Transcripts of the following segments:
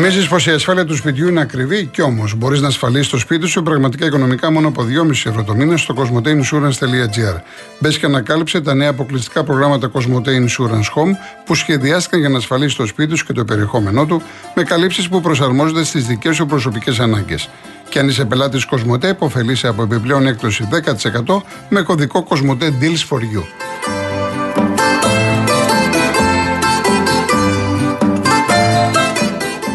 Νομίζεις πως η ασφάλεια του σπιτιού είναι ακριβή, κι όμως μπορείς να ασφαλίσεις το σπίτι σου πραγματικά οικονομικά μόνο από 2,5 ευρώ το μήνα στο cosmoteinsurance.gr. Μπες και ανακάλυψε τα νέα αποκλειστικά προγράμματα Cosmote Insurance Home που σχεδιάστηκαν για να ασφαλίσεις το σπίτι σου και το περιεχόμενό του με καλύψεις που προσαρμόζονται στις δικές σου προσωπικές ανάγκες. Και αν είσαι πελάτης Cosmote, υποφελείσαι από επιπλέον έκπτωση 10% με κωδικό Cosmote Deals for You.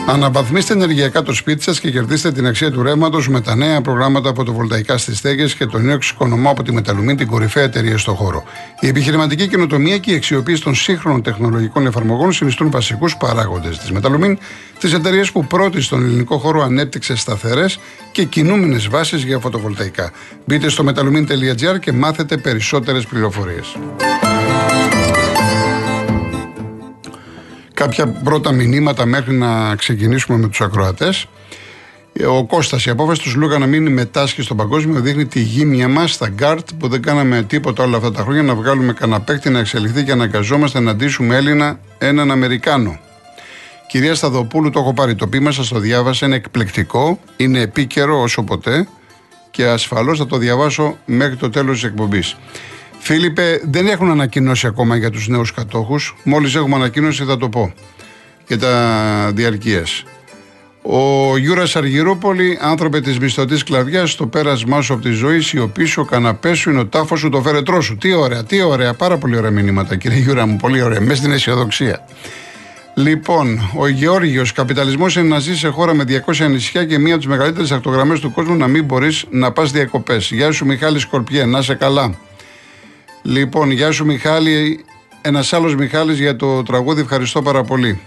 Αναβαθμίστε ενεργειακά το σπίτι σας και κερδίστε την αξία του ρεύματος με τα νέα προγράμματα φωτοβολταϊκά στις στέγες και τον νέο εξοικονομώ από τη Μεταλουμή, την κορυφαία εταιρεία στο χώρο. Η επιχειρηματική καινοτομία και η αξιοποίηση των σύγχρονων τεχνολογικών εφαρμογών συνιστούν βασικούς παράγοντες της Μεταλουμίν, της εταιρείας που πρώτη στον ελληνικό χώρο ανέπτυξε σταθερές και κινούμενες βάσεις για φωτοβολταϊκά. Μπείτε στο metalumin.gr και μάθετε περισσότερες πληροφορίες. Κάποια πρώτα μηνύματα μέχρι να ξεκινήσουμε με τους ακροατές. Ο Κώστας, η απόφαση του Σλούκα να μην μετάσχει στο παγκόσμιο δείχνει τη γύμνια μας στα γκαρντ που δεν κάναμε τίποτα όλα αυτά τα χρόνια να βγάλουμε κανένα παίκτη να εξελιχθεί και να αναγκαζόμαστε να ντύσουμε Έλληνα έναν Αμερικάνο. Κυρία Σταδοπούλου, το έχω πάρει το ποίημα, σας το διάβασα, είναι εκπληκτικό, είναι επίκαιρο όσο ποτέ και ασφαλώς θα το διαβάσω μέχρι το τέλος της εκπομπής. Φίλιππε, δεν έχουν ανακοινώσει ακόμα για τους νέους κατόχους. Μόλις έχουμε ανακοίνωση θα το πω. Για τα διαρκείες. Ο Γιούρας Αργυρόπολη, άνθρωπε της μισθωτής σκλαβιάς, το πέρασμά σου από τη ζωή, σιωπή σου, ο καναπές σου είναι ο τάφος σου, το φέρετρό σου. Τι ωραία, τι ωραία, πάρα πολύ ωραία μηνύματα κύριε Γιούρα μου, πολύ ωραία, μέσα στην αισιοδοξία. Λοιπόν, ο Γεώργιος, καπιταλισμός είναι να ζεις σε χώρα με 200 νησιά και μία από τις μεγαλύτερες ακτογραμμές του κόσμου να μην μπορείς να πας διακοπές. Γεια σου, Μιχάλη Σκορπιέ, να είσαι καλά. Λοιπόν, γεια σου Μιχάλη. Ένας άλλος Μιχάλης για το τραγούδι. Ευχαριστώ πάρα πολύ.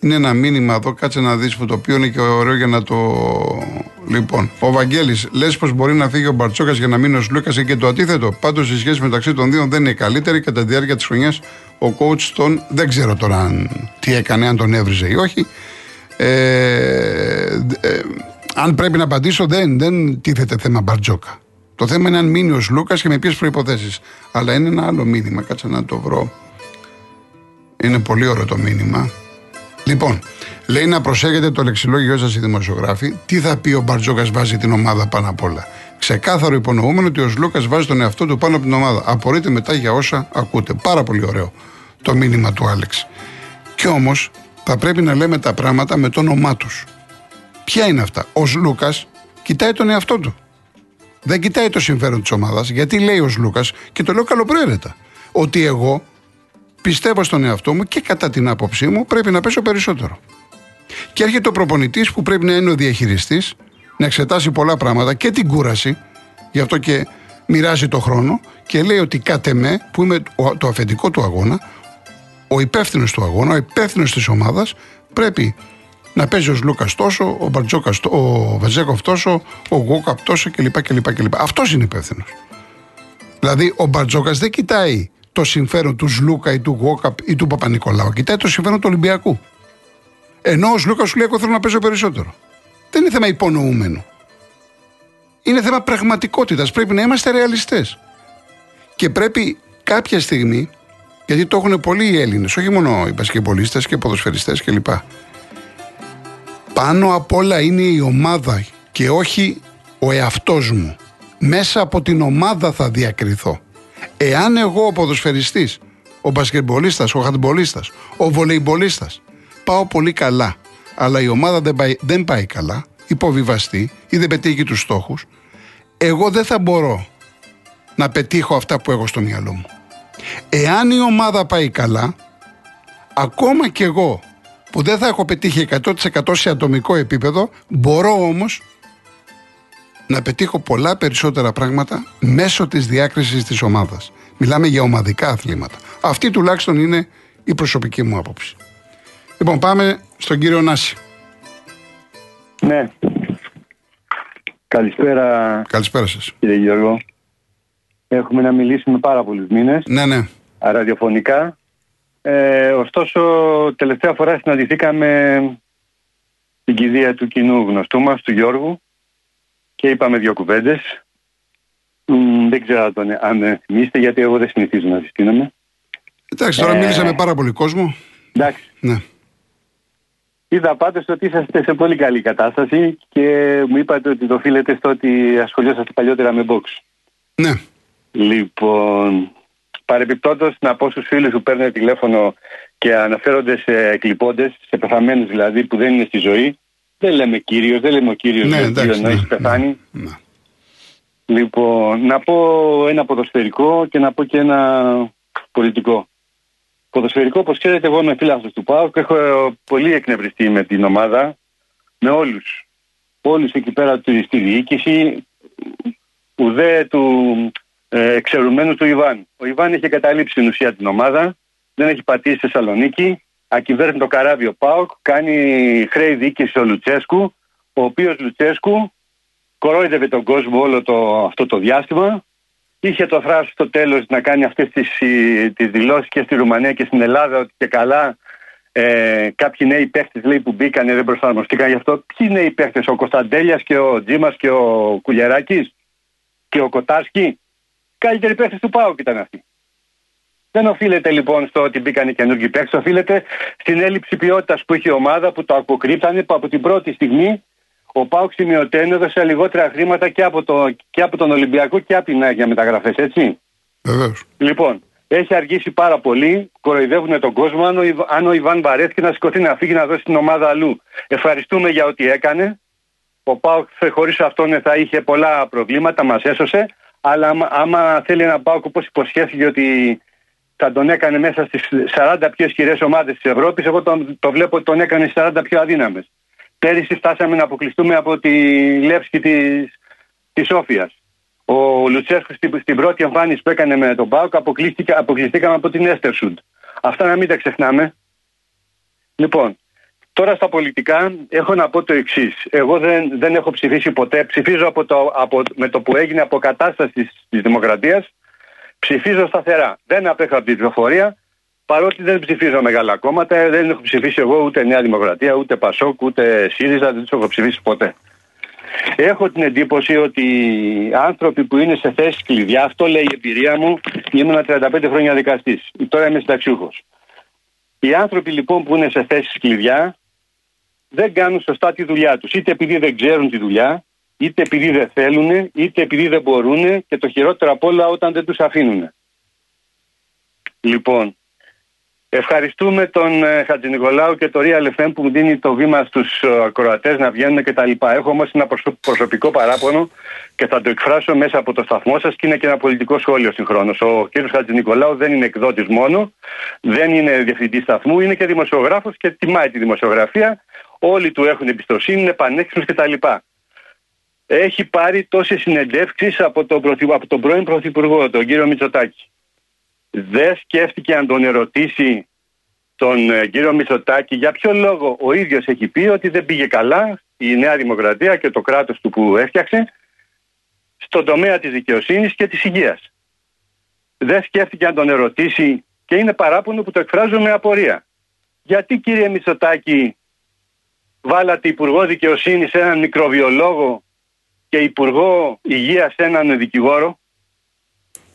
Είναι ένα μήνυμα εδώ, κάτσε να δεις που το οποίο είναι και ωραίο για να το. Λοιπόν, ο Βαγγέλης, λες πως μπορεί να φύγει ο Μπαρτσόκας για να μείνει ο Λούκα και το αντίθετο. Πάντως η σχέση μεταξύ των δύο δεν είναι καλύτερη. Κατά τη διάρκεια της χρονιάς ο coach τον. Δεν ξέρω τώρα αν, τι έκανε, αν τον έβριζε ή όχι. Ε, ε, αν πρέπει να απαντήσω, δεν, δεν τίθεται θέμα Μπαρτζόκα. Το θέμα είναι αν μείνει ο Λούκα και με ποιες προποθέσει. Αλλά είναι ένα άλλο μήνυμα. Κάτσε να το βρω. Είναι πολύ ωραίο το μήνυμα. Λοιπόν, λέει να προσέχετε το λεξιλόγιο σας οι δημοσιογράφοι. Τι θα πει ο Μπαρτζόκας βάζει την ομάδα πάνω απ' όλα. Ξεκάθαρο υπονοούμενο ότι ο Λούκα βάζει τον εαυτό του πάνω από την ομάδα. Απορείτε μετά για όσα ακούτε. Πάρα πολύ ωραίο το μήνυμα του Άλεξ. Κι όμως θα πρέπει να λέμε τα πράγματα με το όνομά τους. Ποια είναι αυτά; Ο Λούκα κοιτάει τον εαυτό του. Δεν κοιτάει το συμφέρον της ομάδας, γιατί λέει ο Λούκα, και το λέω καλοπροαίρετα, ότι εγώ πιστεύω στον εαυτό μου και κατά την άποψή μου πρέπει να πέσω περισσότερο. Και έρχεται ο προπονητής που πρέπει να είναι ο διαχειριστής, να εξετάσει πολλά πράγματα και την κούραση, γι' αυτό και μοιράζει το χρόνο και λέει ότι κάτε με, που είμαι το αφεντικό του αγώνα, ο υπεύθυνος του αγώνα, ο υπεύθυνος της ομάδας, πρέπει να παίζει ο Λούκα τόσο, ο Μπαρτζόκας, ο Βεζέκοφ τόσο, ο Γόκαπ τόσο κλπ. κλπ, κλπ. Αυτός είναι υπεύθυνος. Δηλαδή ο Μπαρτζόκας δεν κοιτάει το συμφέρον του Σλούκα ή του Γόκαπ ή του Παπα-Νικολάου. Κοιτάει το συμφέρον του Ολυμπιακού. Ενώ ο Σλούκας σου λέει: Εγώ θέλω να παίζω περισσότερο. Δεν είναι θέμα υπονοούμενο. Είναι θέμα πραγματικότητας. Πρέπει να είμαστε ρεαλιστές. Και πρέπει κάποια στιγμή, γιατί το έχουν πολλοί οι Έλληνες, όχι μόνο οι πασκεπολίστε και οι ποδοσφαιριστές κλπ πάνω απ' όλα είναι η ομάδα και όχι ο εαυτός μου. Μέσα από την ομάδα θα διακριθώ. Εάν εγώ ο ποδοσφαιριστής, ο μπασκετμπολίστας, ο χαντμπολίστας, ο βολεϊμπολίστας πάω πολύ καλά, αλλά η ομάδα δεν πάει, δεν πάει καλά, υποβιβαστεί ή δεν πετύχει τους στόχους, εγώ δεν θα μπορώ να πετύχω αυτά που έχω στο μυαλό μου. Εάν η ομάδα πάει καλά, ακόμα κι εγώ που δεν θα έχω πετύχει 100% σε ατομικό επίπεδο, μπορώ όμως να πετύχω πολλά περισσότερα πράγματα μέσω της διάκρισης της ομάδας. Μιλάμε για ομαδικά αθλήματα. Αυτή τουλάχιστον είναι η προσωπική μου άποψη. Λοιπόν, πάμε στον κύριο Νάση. Ναι. Καλησπέρα. Καλησπέρα σας. Κύριε Γιώργο. Έχουμε να μιλήσουμε πάρα πολλούς μήνες. Ναι, ναι. Ραδιοφωνικά. Ε, ωστόσο, τελευταία φορά συναντηθήκαμε στην κηδεία του κοινού γνωστού μας, του Γιώργου, και είπαμε δύο κουβέντες. δεν ξέρω αν θυμίστε, γιατί εγώ δεν συνηθίζω να συστήνομαι. Εντάξει, τώρα ε, μίλησα με πάρα πολύ κόσμο. Εντάξει. Ναι. Είδα πάντως ότι είσαστε σε πολύ καλή κατάσταση και μου είπατε ότι το οφείλετε στο ότι ασχολιόσαστε παλιότερα με box. Ναι. Λοιπόν, παρεμπιπτόντως να πω στους φίλους που παίρνουν τηλέφωνο και αναφέρονται σε εκλειπώντες, σε πεθαμένους δηλαδή που δεν είναι στη ζωή, δεν λέμε κύριος, δεν λέμε ο κύριος Ναι, ναι, εντάξει, να ναι, έχει πεθάνει. Ναι. Λοιπόν, να πω ένα ποδοσφαιρικό και να πω και ένα πολιτικό. Ποδοσφαιρικό, όπως ξέρετε, εγώ είμαι φίλαθλος του ΠΑΟΚ και έχω πολύ εκνευριστεί με την ομάδα, με όλους. Όλους εκεί πέρα του- στη διοίκηση, ουδέ του ε, εξαιρουμένου του Ιβάν. Ο Ιβάν έχει καταλήψει στην ουσία την ομάδα, δεν έχει πατήσει στη Θεσσαλονίκη, ακυβέρνει το καράβι ο ΠΑΟΚ, κάνει χρέη διοίκηση ο Λουτσέσκου, ο οποίος Λουτσέσκου κορόιδευε τον κόσμο όλο το, αυτό το διάστημα. Είχε το θράσος στο τέλος να κάνει αυτές τις, ε, τις δηλώσεις και στη Ρουμανία και στην Ελλάδα ότι και καλά ε, κάποιοι νέοι παίχτες λέει, που μπήκανε δεν προσαρμοστήκαν γι' αυτό. Ποιοι νέοι παίχτες, ο Κωνσταντέλιας και ο Τζίμας και ο Κουλιαράκης και ο Κοτάσκι. Καλύτεροι παίχτες του ΠΑΟΚ ήταν αυτοί. Δεν οφείλεται λοιπόν στο ότι μπήκαν οι καινούργιοι παίχτες, οφείλεται στην έλλειψη ποιότητας που είχε η ομάδα που το αποκρύπτανε που από την πρώτη στιγμή ο Πάουκ σημειωτέν έδωσε λιγότερα χρήματα και από, το, και από τον Ολυμπιακό και από την ΑΕΚ για μεταγραφές, έτσι. Βεβαίως. Λοιπόν, έχει αργήσει πάρα πολύ. Κοροϊδεύουν τον κόσμο. Αν ο, Ιβ- αν ο Ιβάν βαρέθηκε να σηκωθεί να φύγει να δώσει την ομάδα αλλού. Ευχαριστούμε για ό,τι έκανε. Ο Πάουκ χωρίς αυτόν θα είχε πολλά προβλήματα, μας έσωσε. Αλλά άμα, άμα θέλει ένα Πάουκ όπως υποσχέθηκε ότι θα τον έκανε μέσα στις 40 πιο ισχυρές ομάδες της Ευρώπης, εγώ τον, το βλέπω ότι τον έκανε στις 40 πιο αδύναμες. Πέρυσι φτάσαμε να αποκλειστούμε από τη Λεύσκη της της Σόφιας. Ο Λουτσέσκος στην, στην πρώτη εμφάνιση που έκανε με τον Πάουκ αποκλείστηκα, αποκλειστήκαμε από την Έστερσουντ. Αυτά να μην τα ξεχνάμε. Λοιπόν, τώρα στα πολιτικά έχω να πω το εξής. Εγώ δεν, δεν έχω ψηφίσει ποτέ. Ψηφίζω από το, από, με το που έγινε αποκατάσταση της, της δημοκρατίας. Ψηφίζω σταθερά. Δεν απέχω από την πληροφορία. Παρότι δεν ψηφίζω μεγάλα κόμματα, δεν έχω ψηφίσει εγώ ούτε Νέα Δημοκρατία, ούτε Πασόκ, ούτε ΣΥΡΙΖΑ, δεν τους έχω ψηφίσει ποτέ. Έχω την εντύπωση ότι οι άνθρωποι που είναι σε θέσει κλειδιά, αυτό λέει η εμπειρία μου, ήμουν 35 χρόνια δικαστής. Τώρα είμαι συνταξιούχος. Οι άνθρωποι λοιπόν που είναι σε θέσει κλειδιά δεν κάνουν σωστά τη δουλειά τους. Είτε επειδή δεν ξέρουν τη δουλειά, είτε επειδή δεν θέλουν, είτε επειδή δεν μπορούν και το χειρότερο απ' όλα όταν δεν τους αφήνουν. Λοιπόν, Ευχαριστούμε τον ε, Χατζη Νικολάου και το Real FM που μου δίνει το βήμα στους ακροατές να βγαίνουν κτλ. Έχω όμως ένα προσω- προσωπικό παράπονο και θα το εκφράσω μέσα από το σταθμό σας και είναι και ένα πολιτικό σχόλιο συγχρόνως. Ο κ. Χατζη Νικολάου δεν είναι εκδότης μόνο, δεν είναι διευθυντής σταθμού, είναι και δημοσιογράφος και τιμάει τη δημοσιογραφία. Όλοι του έχουν εμπιστοσύνη, είναι πανέξυπνος κτλ. Έχει πάρει τόσες συνεντεύξεις από, τον πρωθυ- από τον πρώην Πρωθυπουργό, τον κύριο Μητσοτάκη δεν σκέφτηκε αν τον ερωτήσει τον ε, κύριο Μητσοτάκη για ποιο λόγο ο ίδιος έχει πει ότι δεν πήγε καλά η Νέα Δημοκρατία και το κράτος του που έφτιαξε στον τομέα της δικαιοσύνης και της υγείας. Δεν σκέφτηκε αν τον ερωτήσει και είναι παράπονο που το εκφράζω με απορία. Γιατί κύριε Μητσοτάκη βάλατε Υπουργό Δικαιοσύνης έναν μικροβιολόγο και Υπουργό Υγείας έναν δικηγόρο.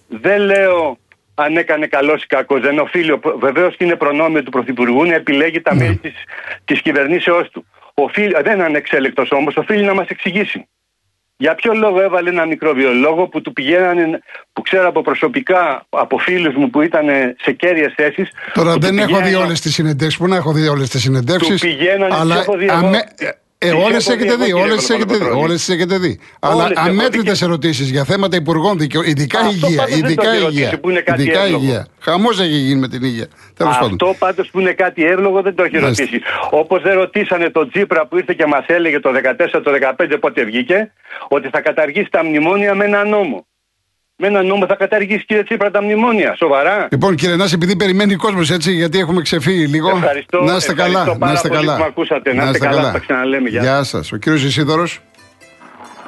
Δεν λέω αν έκανε καλός ή κακός. Δεν οφείλει. Βεβαίως και είναι προνόμιο του Πρωθυπουργού να επιλέγει τα μέλη της της κυβερνήσεώς του. Οφείλει, δεν είναι ανεξέλεκτος όμως, οφείλει να μας εξηγήσει. Για ποιο λόγο έβαλε ένα μικροβιολόγο που του πηγαίνανε, που ξέρω από προσωπικά, από φίλους μου που ήταν σε κέρυες θέσεις. Τώρα δεν έχω δει όλες τις συνεντεύξεις. Πού να έχω δει όλες τις συνεντεύξεις. Αλλά αμέ... Ε, όλες έχετε δει, όλες έχετε δει. Όλες έχετε δει. Αλλά αμέτρητε ερωτήσεις για θέματα υπουργών δικαιοσύνη, ειδικά υγεία. Ειδικά υγεία. Ειδικά υγεία. Χαμός έχει γίνει με την υγεία. Αυτό πάντως που είναι κάτι εύλογο δεν το έχει ρωτήσει. Όπως δεν ρωτήσανε τον Τσίπρα που ήρθε και μας έλεγε το 14, το 15 πότε βγήκε, ότι θα καταργήσει τα μνημόνια με ένα νόμο. Με ένα νόμο θα καταργήσει κύριε Τσίπρα τα μνημόνια. Σοβαρά. Λοιπόν, κύριε Νάση, επειδή περιμένει κόσμος έτσι, γιατί έχουμε ξεφύγει λίγο. Ευχαριστώ, να είστε καλά. Να είστε καλά. Που ακούσατε. Να, είστε καλά. καλά. Θα ξαναλέμε. Γεια, Γεια σας. Ο κύριος Ισίδωρος.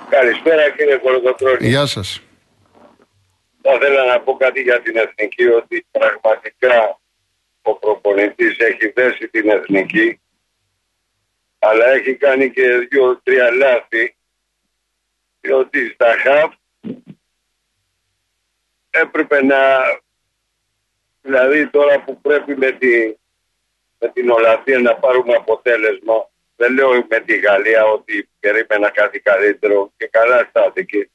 Καλησπέρα κύριε Κολοκοτρώνη. Γεια σας. Θα ήθελα να πω κάτι για την εθνική, ότι πραγματικά ο προπονητής έχει δέσει την εθνική, αλλά έχει κάνει και δύο-τρία λάθη, διότι στα χαφ έπρεπε να δηλαδή τώρα που πρέπει με, τη, με την Ολλανδία να πάρουμε αποτέλεσμα. Δεν λέω με τη Γαλλία ότι περίμενα κάτι καλύτερο και καλά στάθηκε.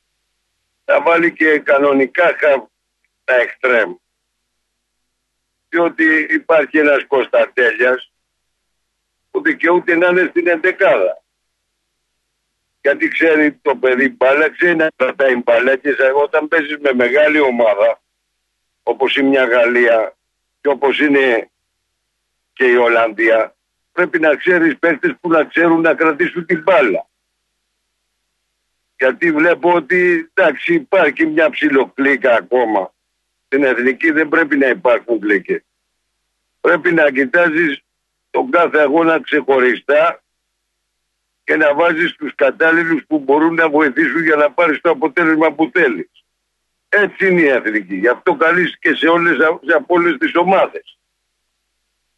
Θα βάλει και κανονικά τα εξτρέμ. Διότι υπάρχει ένας Κωνσταντέλιας που δικαιούται να είναι στην εντεκάδα. Γιατί ξέρει το παιδί μπάλα, ξέρει να κρατάει μπάλα και όταν παίζεις με μεγάλη ομάδα, όπως είναι μια Γαλλία και όπως είναι και η Ολλανδία, πρέπει να ξέρεις παίχτες που να ξέρουν να κρατήσουν την μπάλα. Γιατί βλέπω ότι εντάξει υπάρχει μια ψιλοκλίκα ακόμα. Στην εθνική δεν πρέπει να υπάρχουν κλίκες. Πρέπει να κοιτάζεις τον κάθε αγώνα ξεχωριστά και να βάζεις τους κατάλληλους που μπορούν να βοηθήσουν για να πάρεις το αποτέλεσμα που θέλεις. Έτσι είναι η εθνική. Γι' αυτό καλείς και σε όλες, σε όλες τις ομάδες.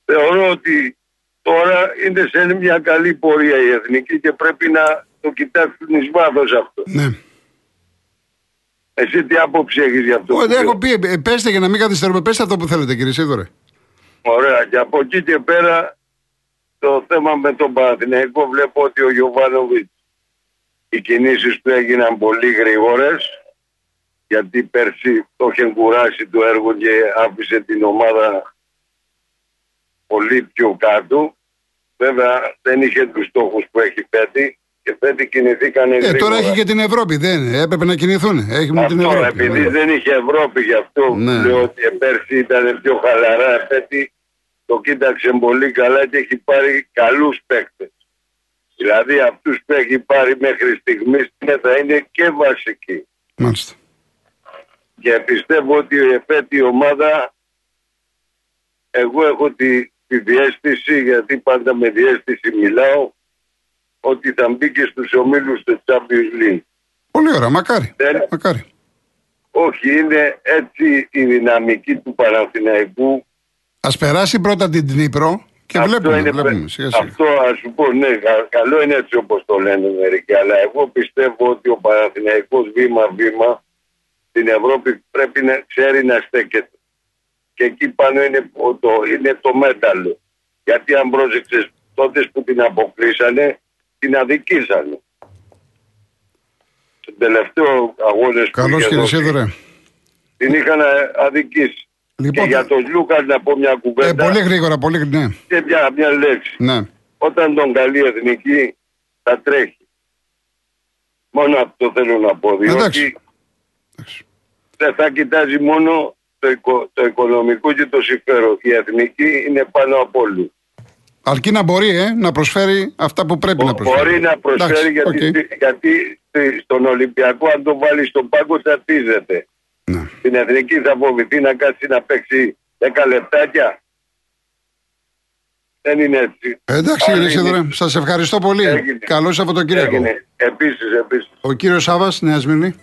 Θεωρώ ότι τώρα είναι σε μια καλή πορεία η εθνική και πρέπει να το κοιτάξουν εις βάθος αυτό. Ναι. Εσύ τι άποψη έχεις γι' αυτό. Όχι, έχω πει, ε, πέστε για να μην καθυστερούμε, πέστε αυτό που θέλετε κύριε Σίδωρε. Ωραία. Και από εκεί και πέρα το θέμα με τον Παναθηναϊκό βλέπω ότι ο Γιωβάνοβιτς οι κινήσεις του έγιναν πολύ γρήγορες γιατί πέρσι το είχε κουράσει το έργο και άφησε την ομάδα πολύ πιο κάτω. Βέβαια δεν είχε τους στόχους που έχει πέτει και πέτει κινηθήκαν ε, Τώρα έχει και την Ευρώπη, δεν έπρεπε να κινηθούν. Έχει αυτό, την Ευρώπη. επειδή δεν είχε Ευρώπη γι' αυτό ναι. λέω ότι πέρσι ήταν πιο χαλαρά. Πέτει το κοίταξε πολύ καλά και έχει πάρει καλούς παίκτες. Δηλαδή αυτούς που έχει πάρει μέχρι στιγμής θα είναι και βασικοί. Μάλιστα. Και πιστεύω ότι η η ομάδα εγώ έχω τη, τη διέστηση γιατί πάντα με διέστηση μιλάω ότι θα μπει και στους ομίλους του Champions League. Πολύ ωραία, μακάρι. μακάρι. Όχι, είναι έτσι η δυναμική του Παναθηναϊκού Α περάσει πρώτα την Τνίπρο και αυτό βλέπουμε. Είναι, βλέπουμε σιγά σιγά. Αυτό ας σου πω, ναι, καλό είναι έτσι όπως το λένε μερικοί. Αλλά εγώ πιστεύω ότι ο Παναθηναϊκός βήμα-βήμα στην Ευρώπη πρέπει να ξέρει να στέκεται. Και εκεί πάνω είναι το, είναι το μέταλλο. Γιατί αν πρόσεξες τότε που την αποκλείσανε, την αδικήσανε. Στον τελευταίο αγώνες που Καλώς κύριε Σίδωρε. Την είχαν αδικήσει. Λοιπόν, και για τον Λούκα να πω μια κουβέντα. Ε, πολύ γρήγορα, πολύ γρήγορα. Ναι. Και μια, μια λέξη. Ναι. Όταν τον καλεί εθνική θα τρέχει. Μόνο αυτό θέλω να πω. Διότι δεν θα κοιτάζει μόνο το, το οικονομικό και το συμφέρον. Η εθνική είναι πάνω από όλους. Αρκεί να μπορεί ε, να προσφέρει αυτά που πρέπει να προσφέρει. Μπορεί να προσφέρει γιατί, γιατί στον Ολυμπιακό αν το βάλεις στον πάγκο τίζεται. Ναι. Στην εθνική θα φοβηθεί να κάτσει να παίξει 10 λεπτάκια. Δεν είναι έτσι. Ε, εντάξει, κύριε Σίδωρε, σας ευχαριστώ πολύ. Έγινε. Καλό Σαββατοκύριακο. Επίσης, επίσης. Ο κύριος Σάβας, Νέας Σμύρνη.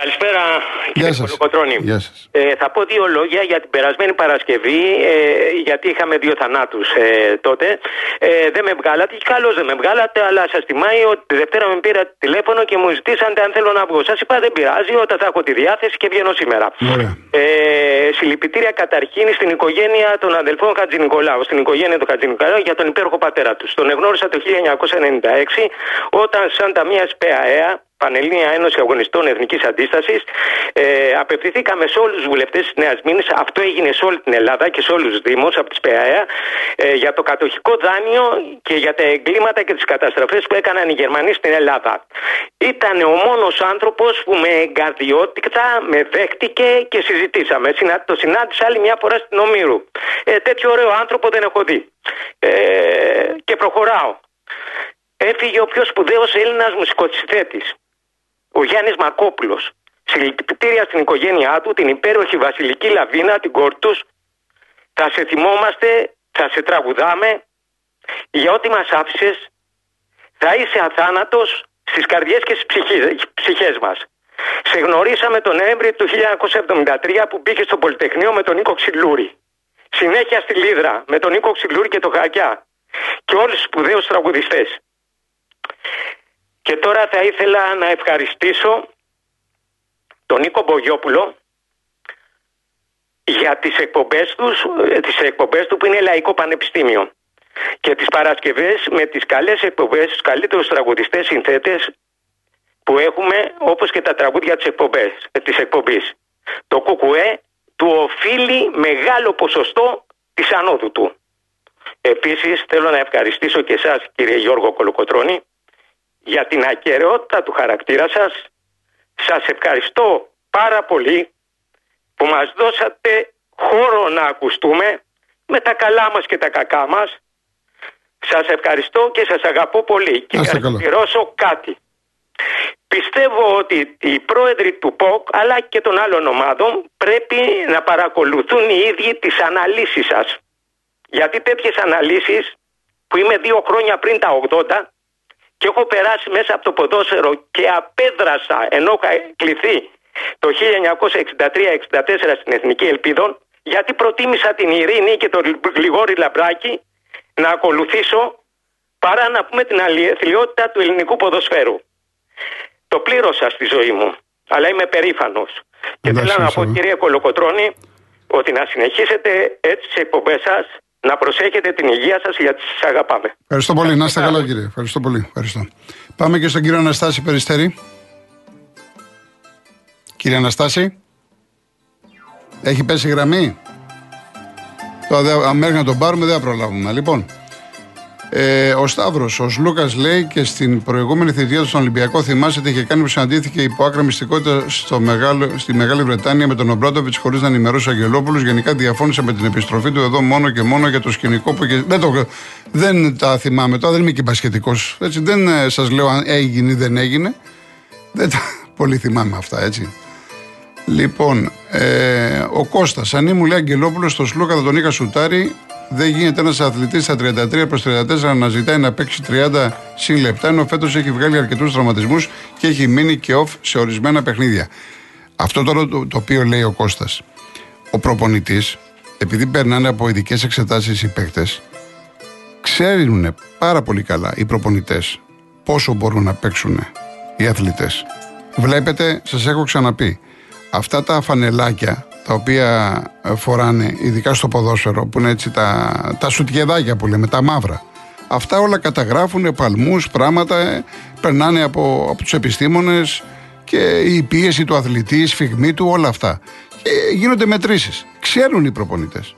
Καλησπέρα, κύριε Κολοκοτρώνη. Ε, θα πω δύο λόγια για την περασμένη Παρασκευή, ε, γιατί είχαμε δύο θανάτους ε, τότε. Ε, δεν με βγάλατε, και καλώ δεν με βγάλατε, αλλά σας θυμάει ότι τη Δευτέρα με πήρα τηλέφωνο και μου ζητήσατε αν θέλω να βγω. Σας είπα δεν πειράζει, όταν θα έχω τη διάθεση και βγαίνω σήμερα. Ε, συλληπιτήρια καταρχήν στην οικογένεια των αδελφών Χατζη Νικολάου, στην οικογένεια του Χατζη Νικολάου για τον υπέροχο πατέρα τους. Τον εγνώρισα το 1996 όταν σαν ταμεία ΣΠΑΕΑ Πανελλήνια Ένωση Αγωνιστών Εθνικής Αντίστασης. Ε, απευθυνθήκαμε σε όλους τους βουλευτές της Νέας Μήνης. Αυτό έγινε σε όλη την Ελλάδα και σε όλους τους Δήμους από τις ΠΑΕΑ ε, για το κατοχικό δάνειο και για τα εγκλήματα και τις καταστροφές που έκαναν οι Γερμανοί στην Ελλάδα. Ήταν ο μόνος άνθρωπος που με εγκαρδιότητα με δέχτηκε και συζητήσαμε. Το συνάντησα άλλη μια φορά στην Ομήρου. Ε, τέτοιο ωραίο άνθρωπο δεν έχω δει. Ε, και προχωράω. Έφυγε ο πιο σπουδαίος Έλληνας μουσικοσυθέτη ο Γιάννης Μακόπουλος. Συλληπιτήρια στην οικογένειά του, την υπέροχη Βασιλική Λαβίνα, την κόρη τους. Θα σε θυμόμαστε, θα σε τραγουδάμε για ό,τι μας άφησες. Θα είσαι αθάνατος στις καρδιές και στις ψυχές μας. Σε γνωρίσαμε τον Νοέμβρη του 1973 που μπήκε στο Πολυτεχνείο με τον Νίκο Ξυλούρη. Συνέχεια στη Λίδρα με τον Νίκο Ξυλούρη και τον Χακιά. Και όλους τους σπουδαίους τραγουδιστές. Και τώρα θα ήθελα να ευχαριστήσω τον Νίκο Μπογιόπουλο, για τις εκπομπές, τους, ε, τις εκπομπές του που είναι λαϊκό πανεπιστήμιο. Και τις Παρασκευές με τις καλές εκπομπές, τους καλύτερους τραγουδιστές συνθέτες που έχουμε όπως και τα τραγούδια της, εκπομπές, ε, της εκπομπής. Το ΚΚΕ του οφείλει μεγάλο ποσοστό της ανόδου του. Επίσης θέλω να ευχαριστήσω και εσάς κύριε Γιώργο Κολοκοτρώνη για την ακαιρεότητα του χαρακτήρα σας. Σας ευχαριστώ πάρα πολύ που μας δώσατε χώρο να ακουστούμε με τα καλά μας και τα κακά μας. Σας ευχαριστώ και σας αγαπώ πολύ και θα πληρώσω κάτι. Πιστεύω ότι οι πρόεδροι του ΠΟΚ αλλά και των άλλων ομάδων πρέπει να παρακολουθούν οι ίδιοι τις αναλύσεις σας. Γιατί τέτοιες αναλύσεις που είμαι δύο χρόνια πριν τα 80 και έχω περάσει μέσα από το ποδόσφαιρο και απέδρασα ενώ είχα κληθεί το 1963-64 στην Εθνική Ελπίδων γιατί προτίμησα την ειρήνη και το λιγόρι λαμπράκι να ακολουθήσω παρά να πούμε την αλληλιότητα του ελληνικού ποδοσφαίρου. Το πλήρωσα στη ζωή μου, αλλά είμαι περήφανος. Και θέλω να πω κύριε Κολοκοτρώνη ότι να συνεχίσετε έτσι τις εκπομπές σας να προσέχετε την υγεία σας γιατί σας αγαπάμε. Ευχαριστώ πολύ. Να είστε καλά, κύριε. Ευχαριστώ πολύ. Ευχαριστώ. Πάμε και στον κύριο Αναστάση Περιστέρη. Κύριε Αναστάση, έχει πέσει η γραμμή; Τώρα, αν μέχρι να τον πάρουμε, δεν θα προλάβουμε. Λοιπόν, ε, ο Σταύρος, ο Λούκα λέει και στην προηγούμενη θητεία του στον Ολυμπιακό, θυμάσαι ότι είχε κάνει που συναντήθηκε υπό άκρα μυστικότητα στο μεγάλο, στη Μεγάλη Βρετάνια με τον Ομπράτοβιτς χωρίς να ενημερώσει ο Αγγελόπουλος. Γενικά διαφώνησε με την επιστροφή του εδώ μόνο και μόνο για το σκηνικό που. Δεν, το, δεν τα θυμάμαι τώρα, δεν είμαι και μπασχετικός. Δεν ε, σας λέω αν έγινε ή δεν έγινε. Δεν τα πολύ θυμάμαι αυτά, έτσι. Λοιπόν, ε, ο Κώστας, αν μου λέει Αγγελόπουλος, στο Σλούκα θα τον είχα σουτάρει δεν γίνεται ένας αθλητής στα 33 προς 34 να ζητάει να παίξει 30 συν λεπτά, ενώ φέτος έχει βγάλει αρκετούς τραυματισμούς και έχει μείνει και off σε ορισμένα παιχνίδια. Αυτό τώρα το, το οποίο λέει ο Κώστας, ο προπονητής, επειδή περνάνε από ειδικές εξετάσεις οι παίκτες, ξέρουν πάρα πολύ καλά οι προπονητές πόσο μπορούν να παίξουν οι αθλητές. Βλέπετε, σας έχω ξαναπεί, αυτά τα φανελάκια τα οποία ε, φοράνε, ειδικά στο ποδόσφαιρο, που είναι έτσι τα, τα σουτιεδάκια που λέμε, τα μαύρα. Αυτά όλα καταγράφουν παλμούς, πράγματα, ε, περνάνε από, από τους επιστήμονες και η πίεση του αθλητή, η σφιγμή του, όλα αυτά. Και γίνονται μετρήσεις. Ξέρουν οι προπονητές.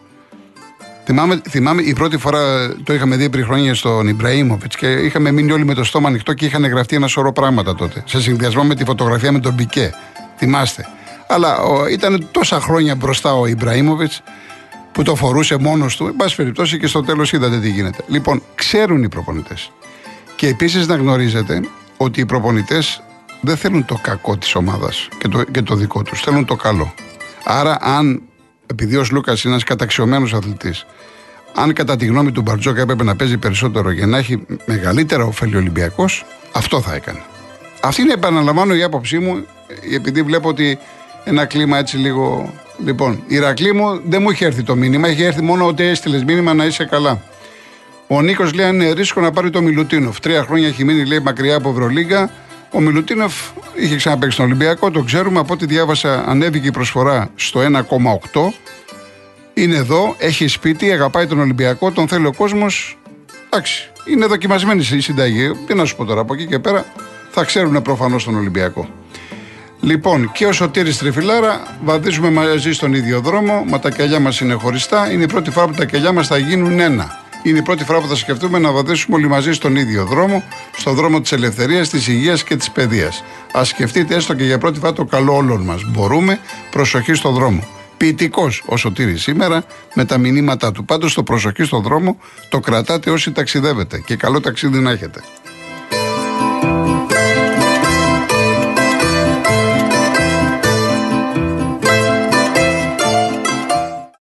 Θυμάμαι, θυμάμαι η πρώτη φορά το είχαμε δει πριν χρόνια στον Ιμπραήμοβιτς και είχαμε μείνει όλοι με το στόμα ανοιχτό και είχαν γραφτεί ένα σωρό πράγματα τότε. Σε συνδυασμό με τη φωτογραφία με τον Μπικέ. Θυμάστε. Αλλά ο, ήταν τόσα χρόνια μπροστά ο Ιμπραήμοβιτς που το φορούσε μόνος του. Εν πάση περιπτώσει και στο τέλος είδατε τι γίνεται. Λοιπόν, ξέρουν οι προπονητές. Και επίσης να γνωρίζετε ότι οι προπονητές δεν θέλουν το κακό της ομάδας και το, και το δικό τους. Θέλουν το καλό. Άρα, αν επειδή ο Λούκα είναι ένας καταξιωμένος αθλητής, αν κατά τη γνώμη του Μπαρτζόκα έπρεπε να παίζει περισσότερο για να έχει μεγαλύτερα ωφέλη Ολυμπιακός, αυτό θα έκανε. Αυτή είναι, επαναλαμβάνω, η άποψή μου, επειδή βλέπω ότι ένα κλίμα έτσι λίγο. Λοιπόν, Ηρακλή μου δεν μου είχε έρθει το μήνυμα, είχε έρθει μόνο ότι έστειλες μήνυμα να είσαι καλά. Ο Νίκος λέει: Αν είναι ρίσκο να πάρει το Μιλουτίνοφ. Τρία χρόνια έχει μείνει λέει, μακριά από Ευρωλίγκα. Ο Μιλουτίνοφ είχε ξαναπέξει στον Ολυμπιακό, το ξέρουμε. Από ό,τι διάβασα, ανέβηκε η προσφορά στο 1,8. Είναι εδώ, έχει σπίτι, αγαπάει τον Ολυμπιακό, τον θέλει ο κόσμος. Εντάξει, είναι δοκιμασμένη η συνταγή. Τι να σου πω τώρα, από εκεί και πέρα θα ξέρουν προφανώς τον Ολυμπιακό. Λοιπόν, και ο Σωτήρης Τριφυλάρα βαδίζουμε μαζί στον ίδιο δρόμο, μα τα κελιά μας είναι χωριστά. Είναι η πρώτη φορά που τα κελιά μας θα γίνουν ένα. Είναι η πρώτη φορά που θα σκεφτούμε να βαδίσουμε όλοι μαζί στον ίδιο δρόμο, στον δρόμο της ελευθερίας, της υγείας και της παιδείας. Α σκεφτείτε έστω και για πρώτη φορά το καλό όλων μας. Μπορούμε, προσοχή στον δρόμο. Ποιητικός ο Σωτήρης σήμερα με τα μηνύματά του. Πάντως το προσοχή στον δρόμο το κρατάτε όσοι ταξιδεύετε και καλό ταξίδι να έχετε.